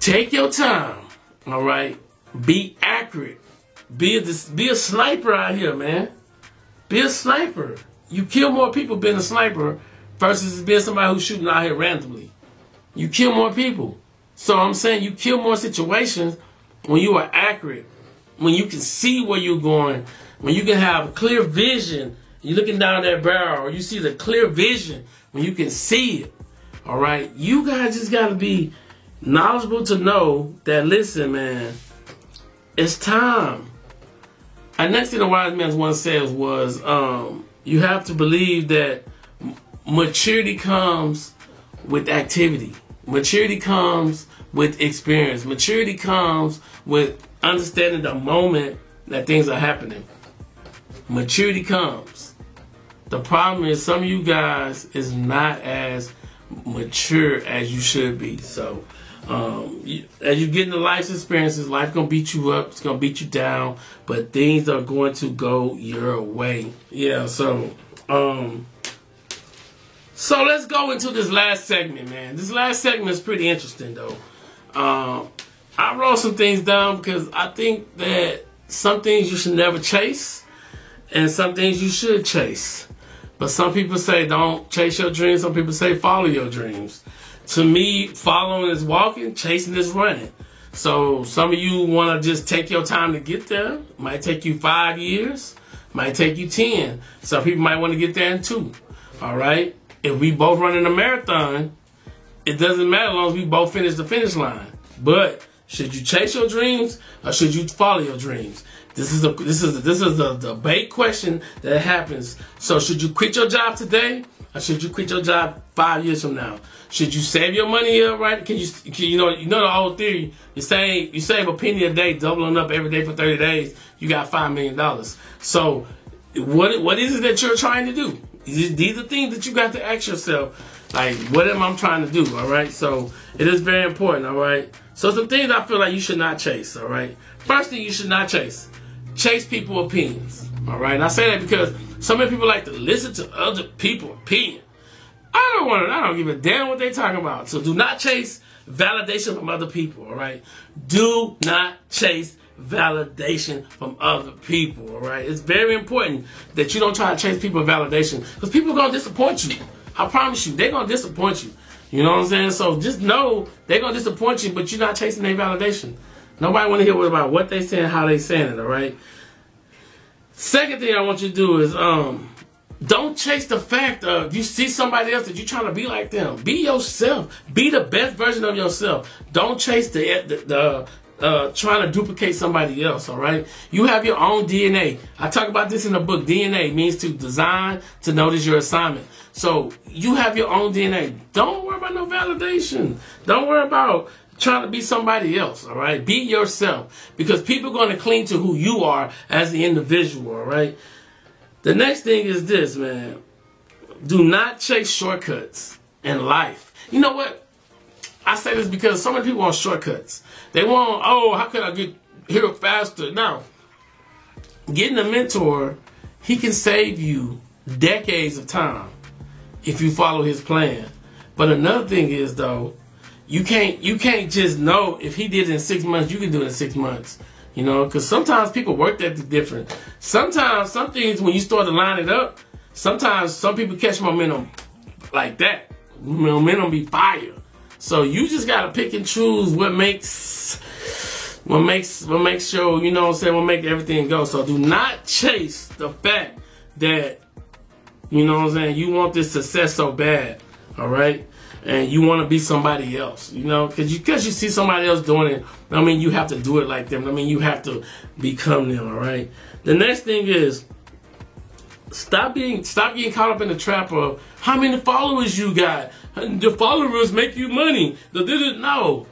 Take your time. All right. Be accurate. Be a, be a sniper out here, man. Be a sniper. You kill more people being a sniper versus being somebody who's shooting out here randomly. You kill more people. So I'm saying you kill more situations when you are accurate, when you can see where you're going, when you can have clear vision. You're looking down that barrel, you see the clear vision when you can see it. All right, you guys just got to be knowledgeable to know that. Listen, man, it's time. And next thing the wise man once says was, um, you have to believe that maturity comes with activity. Maturity comes with experience. Maturity comes with understanding the moment that things are happening. Maturity comes. The problem is some of you guys is not as mature as you should be. So um, you, as you get into life experiences, life gonna beat you up. It's gonna beat you down, but things are going to go your way. Yeah. So, um, so let's go into this last segment, man. This last segment is pretty interesting, though. Um, I wrote some things down because I think that some things you should never chase, and some things you should chase. But some people say don't chase your dreams. Some people say follow your dreams to me, following is walking, chasing is running. So some of you want to just take your time to get there. Might take you five years, might take you 10. Some people might want to get there in two. All right. If we both running a marathon, it doesn't matter as long as we both finish the finish line. But should you chase your dreams or should you follow your dreams? This is a this is a, this is the debate question that happens. So should you quit your job today or should you quit your job five years from now? Should you save your money up right? Can you can, you know you know the whole theory? You save you save a penny a day, doubling up every day for thirty days. You got five million dollars. So what what is it that you're trying to do? These are things that you got to ask yourself. Like, what am I trying to do? All right. So it is very important. All right. So some things I feel like you should not chase. All right. First thing you should not chase. Chase people opinions. All right. And I say that because so many people like to listen to other people opinion. I don't want to, I don't give a damn what they talking about. So do not chase validation from other people, all right? Do not chase validation from other people, all right? It's very important that you don't try to chase people validation because people are going to disappoint you. I promise you, they're going to disappoint you. You know what I'm saying? So just know they're going to disappoint you, but you're not chasing their validation. Nobody want to hear what about what they saying, how they saying it, all right? Second thing I want you to do is um don't chase the fact of you see somebody else that you're trying to be like them. Be yourself. Be the best version of yourself. Don't chase the the, the uh, trying to duplicate somebody else. All right. You have your own DNA. I talk about this in the book. DNA means to design to notice your assignment. So you have your own DNA. Don't worry about no validation. Don't worry about trying to be somebody else, all right? Be yourself because people are going to cling to who you are as the individual, all right? The next thing is this, man. Do not chase shortcuts in life. You know what? I say this because so many people want shortcuts. They want, oh, how can I get here faster? Now, getting a mentor, he can save you decades of time if you follow his plan. But another thing is though, you can't you can't just know if he did it in six months, you can do it in six months. You know, because sometimes people work that different. Sometimes some things when you start to line it up, sometimes some people catch momentum like that. Momentum be fire. So you just gotta pick and choose what makes what makes what makes sure, you know what I'm saying, what make everything go. So do not chase the fact that, you know what I'm saying, you want this success so bad. All right and you want to be somebody else, you know, because you because you see somebody else doing it. I mean, you have to do it like them. I mean, you have to become them. All right. The next thing is stop being stop getting caught up in the trap of how many followers you got. The followers make you money. The know.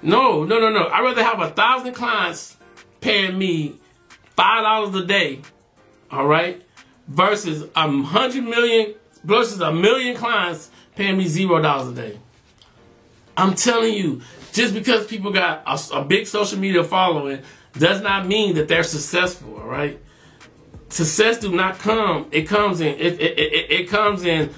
No, no, no, no. I'd rather have a thousand clients paying me five dollars a day, all right, versus a hundred million versus a million clients paying me zero dollars a day. I'm telling you, just because people got a, a, big social media following does not mean that they're successful. All right, success do not come. It comes in. It it, it, it comes in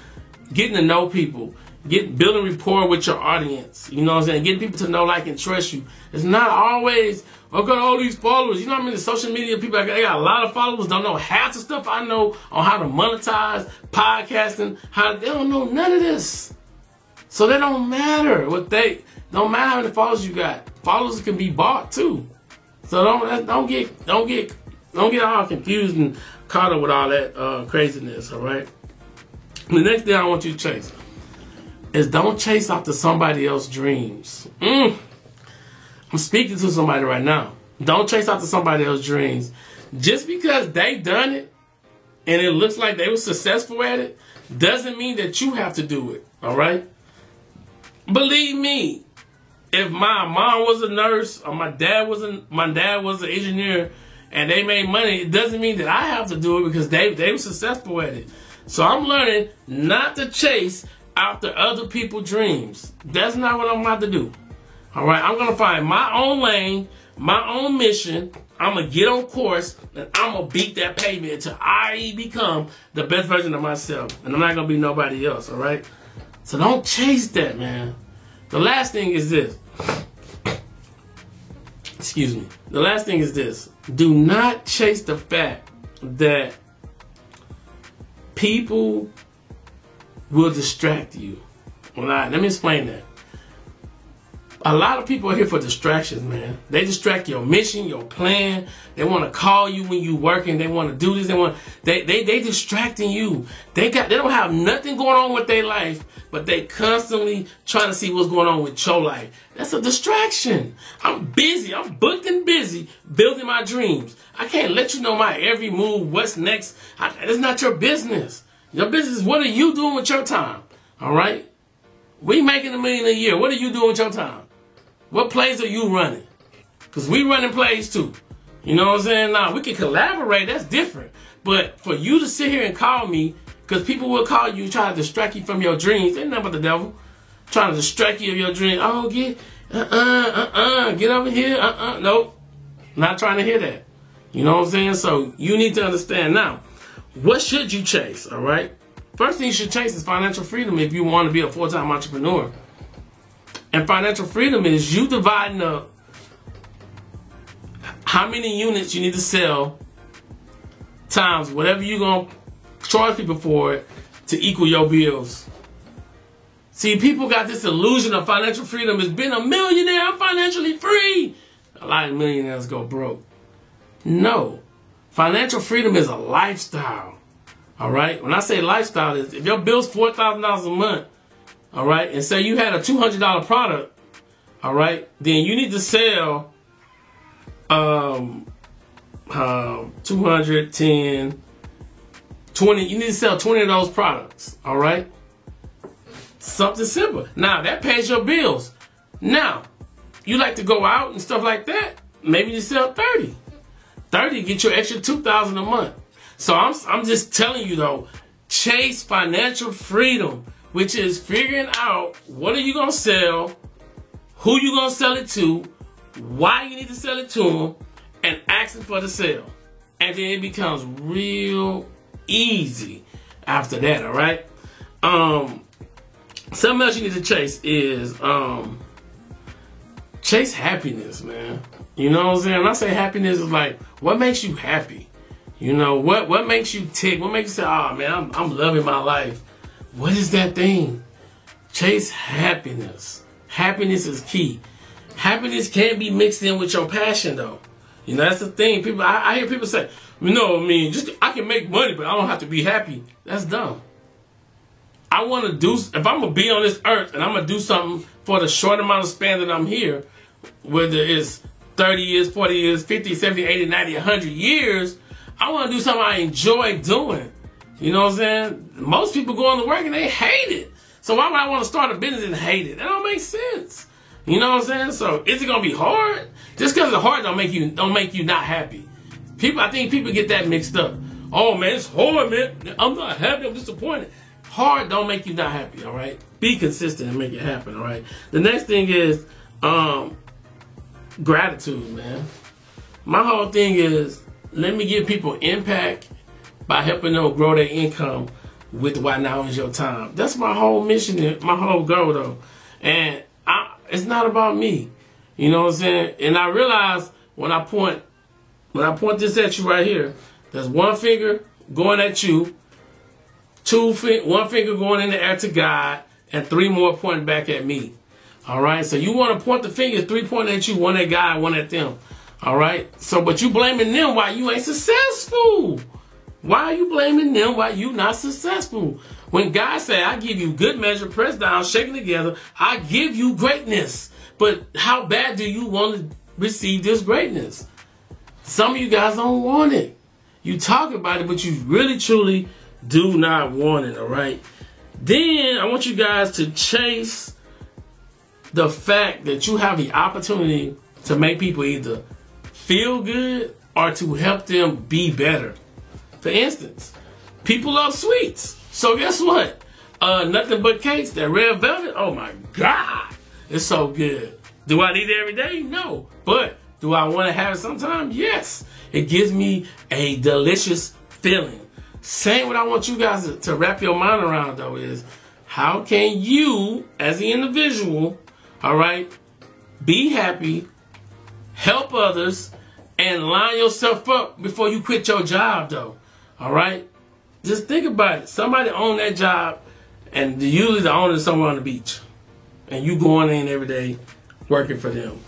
getting to know people. Get building rapport with your audience. You know what I'm saying? Getting people to know, like, and trust you. It's not always I got all these followers. You know what I mean? The social media people, I got, they got a lot of followers. Don't know half the stuff I know on how to monetize podcasting. How they don't know none of this, so they don't matter. What they don't matter how many followers you got. Followers can be bought too. So don't don't get don't get don't get all confused and caught up with all that uh, craziness. All right. The next thing I want you to chase is don't chase after somebody else's dreams. Mm. I'm speaking to somebody right now. Don't chase after somebody else's dreams. Just because they done it and it looks like they were successful at it doesn't mean that you have to do it. All right? Believe me, if my mom was a nurse or my dad was a, my dad was an engineer and they made money, it doesn't mean that I have to do it because they they were successful at it. So I'm learning not to chase after other people's dreams. That's not what I'm about to do. All right, I'm gonna find my own lane, my own mission. I'm gonna get on course and I'm gonna beat that pavement until I become the best version of myself. And I'm not gonna be nobody else, all right? So don't chase that, man. The last thing is this. Excuse me. The last thing is this. Do not chase the fact that people will distract you. Right, let me explain that. A lot of people are here for distractions, man. They distract your mission, your plan. They want to call you when you working. They want to do this. They want they they they distracting you. They got they don't have nothing going on with their life, but they constantly trying to see what's going on with your life. That's a distraction. I'm busy. I'm booked and busy building my dreams. I can't let you know my every move. What's next? I, it's not your business. Your business what are you doing with your time? All right. We making a million a year. What are you doing with your time? What plays are you running? Because we running plays too. You know what I'm saying? Now, we can collaborate. That's different. But for you to sit here and call me, because people will call you trying to distract you from your dreams. Ain't nothing but the devil. Trying to distract you of your dream. Oh, get, uh-uh, uh-uh, get over here. Uh-uh, nope. Not trying to hear that. You know what I'm saying? So you need to understand now, what should you chase, all right? First thing you should chase is financial freedom if you want to be a full-time entrepreneur. And financial freedom is you dividing up how many units you need to sell times whatever you're going to charge people for it to equal your bills. See, people got this illusion of financial freedom as being a millionaire, I'm financially free. A lot of millionaires go broke. No. Financial freedom is a lifestyle. All right? When I say lifestyle, is if your bill's $4,000 a month, all right, and say you had a $200 product, all right, then you need to sell um, uh, 210, 20, you need to sell 20 of those products, all right? Something simple. Now, that pays your bills. Now, you like to go out and stuff like that, maybe you sell 30. 30 get you extra 2000 a month. So I'm, I'm just telling you though, chase financial freedom which is figuring out what are you gonna sell, who you gonna sell it to, why you need to sell it to them, and asking for the sale. And then it becomes real easy after that, all right? Um, something else you need to chase is um, chase happiness, man. You know what I'm saying? When I say happiness is like, what makes you happy? You know, what what makes you tick? What makes you say, oh man, I'm, I'm loving my life? What is that thing? Chase happiness. Happiness is key. Happiness can't be mixed in with your passion, though. You know, that's the thing. People, I, I hear people say, you know, I mean, just I can make money, but I don't have to be happy. That's dumb. I want to do, if I'm going to be on this earth and I'm going to do something for the short amount of span that I'm here, whether it's 30 years, 40 years, 50, 70, 80, 90, 100 years, I want to do something I enjoy doing. You know what I'm saying? Most people go into work and they hate it. So why would I want to start a business and hate it? That don't make sense. You know what I'm saying? So is it gonna be hard? Just because it's hard don't make you don't make you not happy. People, I think people get that mixed up. Oh man, it's hard, man. I'm not happy. I'm disappointed. Hard don't make you not happy. All right. Be consistent and make it happen. All right. The next thing is um, gratitude, man. My whole thing is let me give people impact by helping them grow their income with why now is your time. That's my whole mission, my whole goal though. And I, it's not about me. You know what I'm saying? And I realize when I point when I point this at you right here, there's one finger going at you, two fi- one finger going in the air to God, and three more pointing back at me. All right. So you want to point the finger, three pointing at you, one at God, one at them. All right. So, but you blaming them why you ain't successful. Why are you blaming them why you not successful? When God said, I give you good measure, pressed down, shaken together, I give you greatness. But how bad do you want to receive this greatness? Some of you guys don't want it. You talk about it, but you really truly do not want it, all right? Then I want you guys to chase the fact that you have the opportunity to make people either feel good or to help them be better. For instance, people love sweets. So guess what? Uh, nothing but cakes, that red velvet. Oh my God. It's so good. Do I need it every day? No. But do I want to have it sometime? Yes. It gives me a delicious feeling. Same what I want you guys to, to wrap your mind around though is how can you as the individual, all right, be happy, help others, and line yourself up before you quit your job though. All right? Just think about it. Somebody own that job and usually the owner is somewhere on the beach. And you going in every day working for them.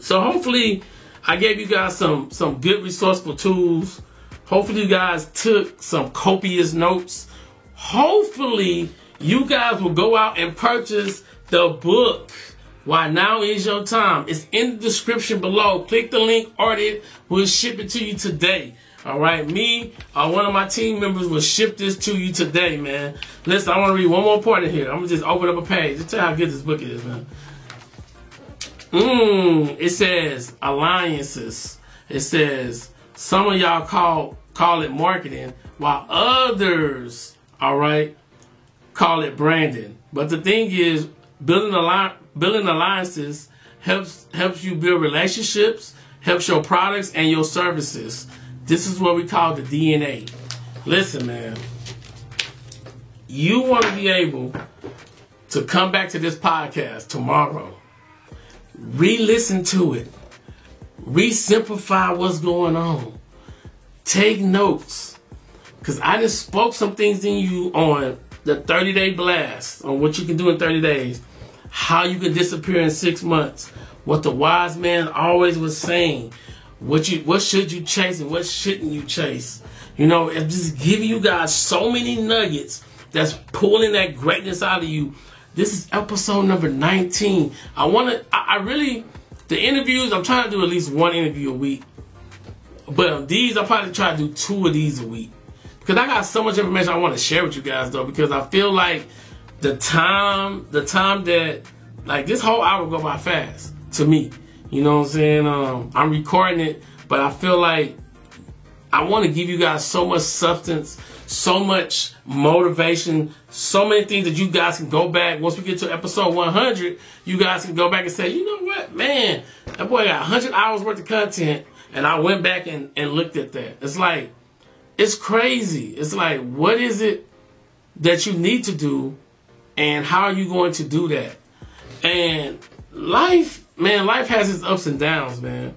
So hopefully I gave you guys some some good resourceful tools. Hopefully you guys took some copious notes. Hopefully you guys will go out and purchase the book. Why now is your time. It's in the description below. Click the link, order it. We'll ship it to you today. All right, me or one of my team members will ship this to you today, man. Listen, I want to read one more part in here. I'm gonna just open up a page. Just tell you how good this book is, man. Mmm. It says alliances. It says some of y'all call call it marketing, while others, all right, call it branding. But the thing is, building alli- building alliances helps helps you build relationships, helps your products and your services. This is what we call the DNA. Listen, man. You want to be able to come back to this podcast tomorrow, re listen to it, re simplify what's going on, take notes. Because I just spoke some things in you on the 30 day blast, on what you can do in 30 days, how you can disappear in six months, what the wise man always was saying what you what should you chase and what shouldn't you chase? You know, and just giving you guys so many nuggets that's pulling that greatness out of you. This is episode number 19. I want to, I, I, really, the interviews, I'm trying to do at least one interview a week. But these, I'll probably try to do two of these a week. Because I got so much information I want to share with you guys, though, because I feel like the time, the time that, like, this whole hour go by fast to me. You know what I'm saying? Um, I'm recording it, but I feel like I want to give you guys so much substance, so much motivation, so many things that you guys can go back. Once we get to episode 100, you guys can go back and say, you know what, man, that boy got 100 hours worth of content. And I went back and, and looked at that. It's like, it's crazy. It's like, what is it that you need to do? And how are you going to do that? And life man, life has its ups and downs, man.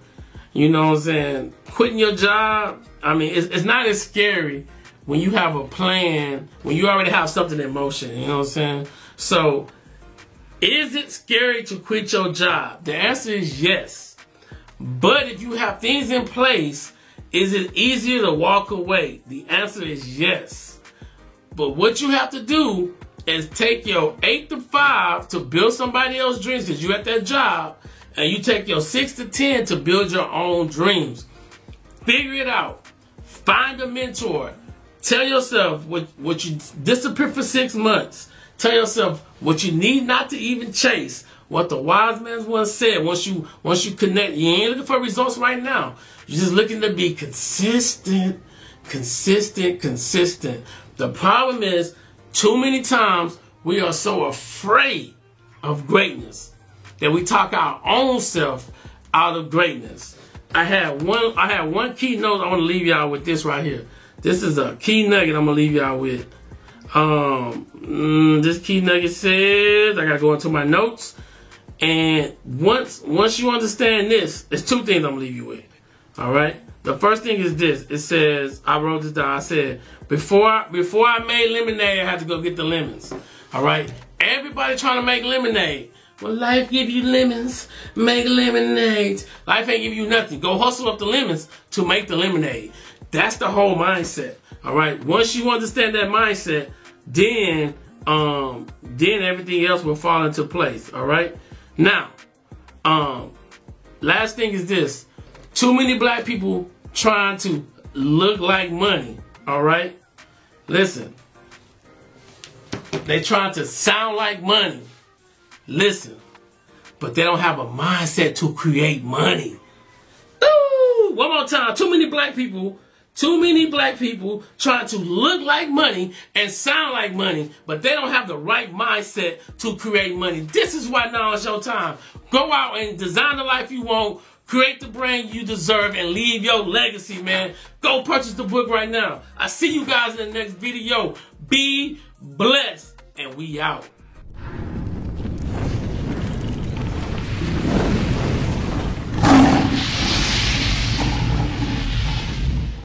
You know what I'm saying? Quitting your job, I mean, it's, it's not as scary when you have a plan, when you already have something in motion. You know what I'm saying? So, is it scary to quit your job? The answer is yes. But if you have things in place, is it easier to walk away? The answer is yes. But what you have to do is take your eight to five to build somebody else's dreams because you're at that job and you take your six to 10 to build your own dreams. Figure it out. Find a mentor. Tell yourself what, what you disappear for six months. Tell yourself what you need not to even chase. What the wise man once said. Once you once you connect, you ain't looking for results right now. You're just looking to be consistent, consistent, consistent. The problem is, too many times we are so afraid of greatness that we talk our own self out of greatness. I had one I had one key note I want to leave y'all with this right here. This is a key nugget I'm gonna leave y'all with. Um, mm, this key nugget says I gotta go into my notes. And once once you understand this, there's two things I'm gonna leave you with. All right. The first thing is this. It says I wrote this down. I said before I, before I made lemonade, I had to go get the lemons. All right. Everybody trying to make lemonade. Well, life give you lemons, make lemonade. Life ain't give you nothing. Go hustle up the lemons to make the lemonade. That's the whole mindset. All right. Once you understand that mindset, then um then everything else will fall into place. All right. Now, um, last thing is this: too many black people trying to look like money. All right. Listen. They trying to sound like money. Listen. But they don't have a mindset to create money. Ooh, one more time. Too many black people too many black people trying to look like money and sound like money, but they don't have the right mindset to create money. This is why now is your time. Go out and design the life you want, create the brand you deserve, and leave your legacy, man. Go purchase the book right now. I see you guys in the next video. Be blessed, and we out.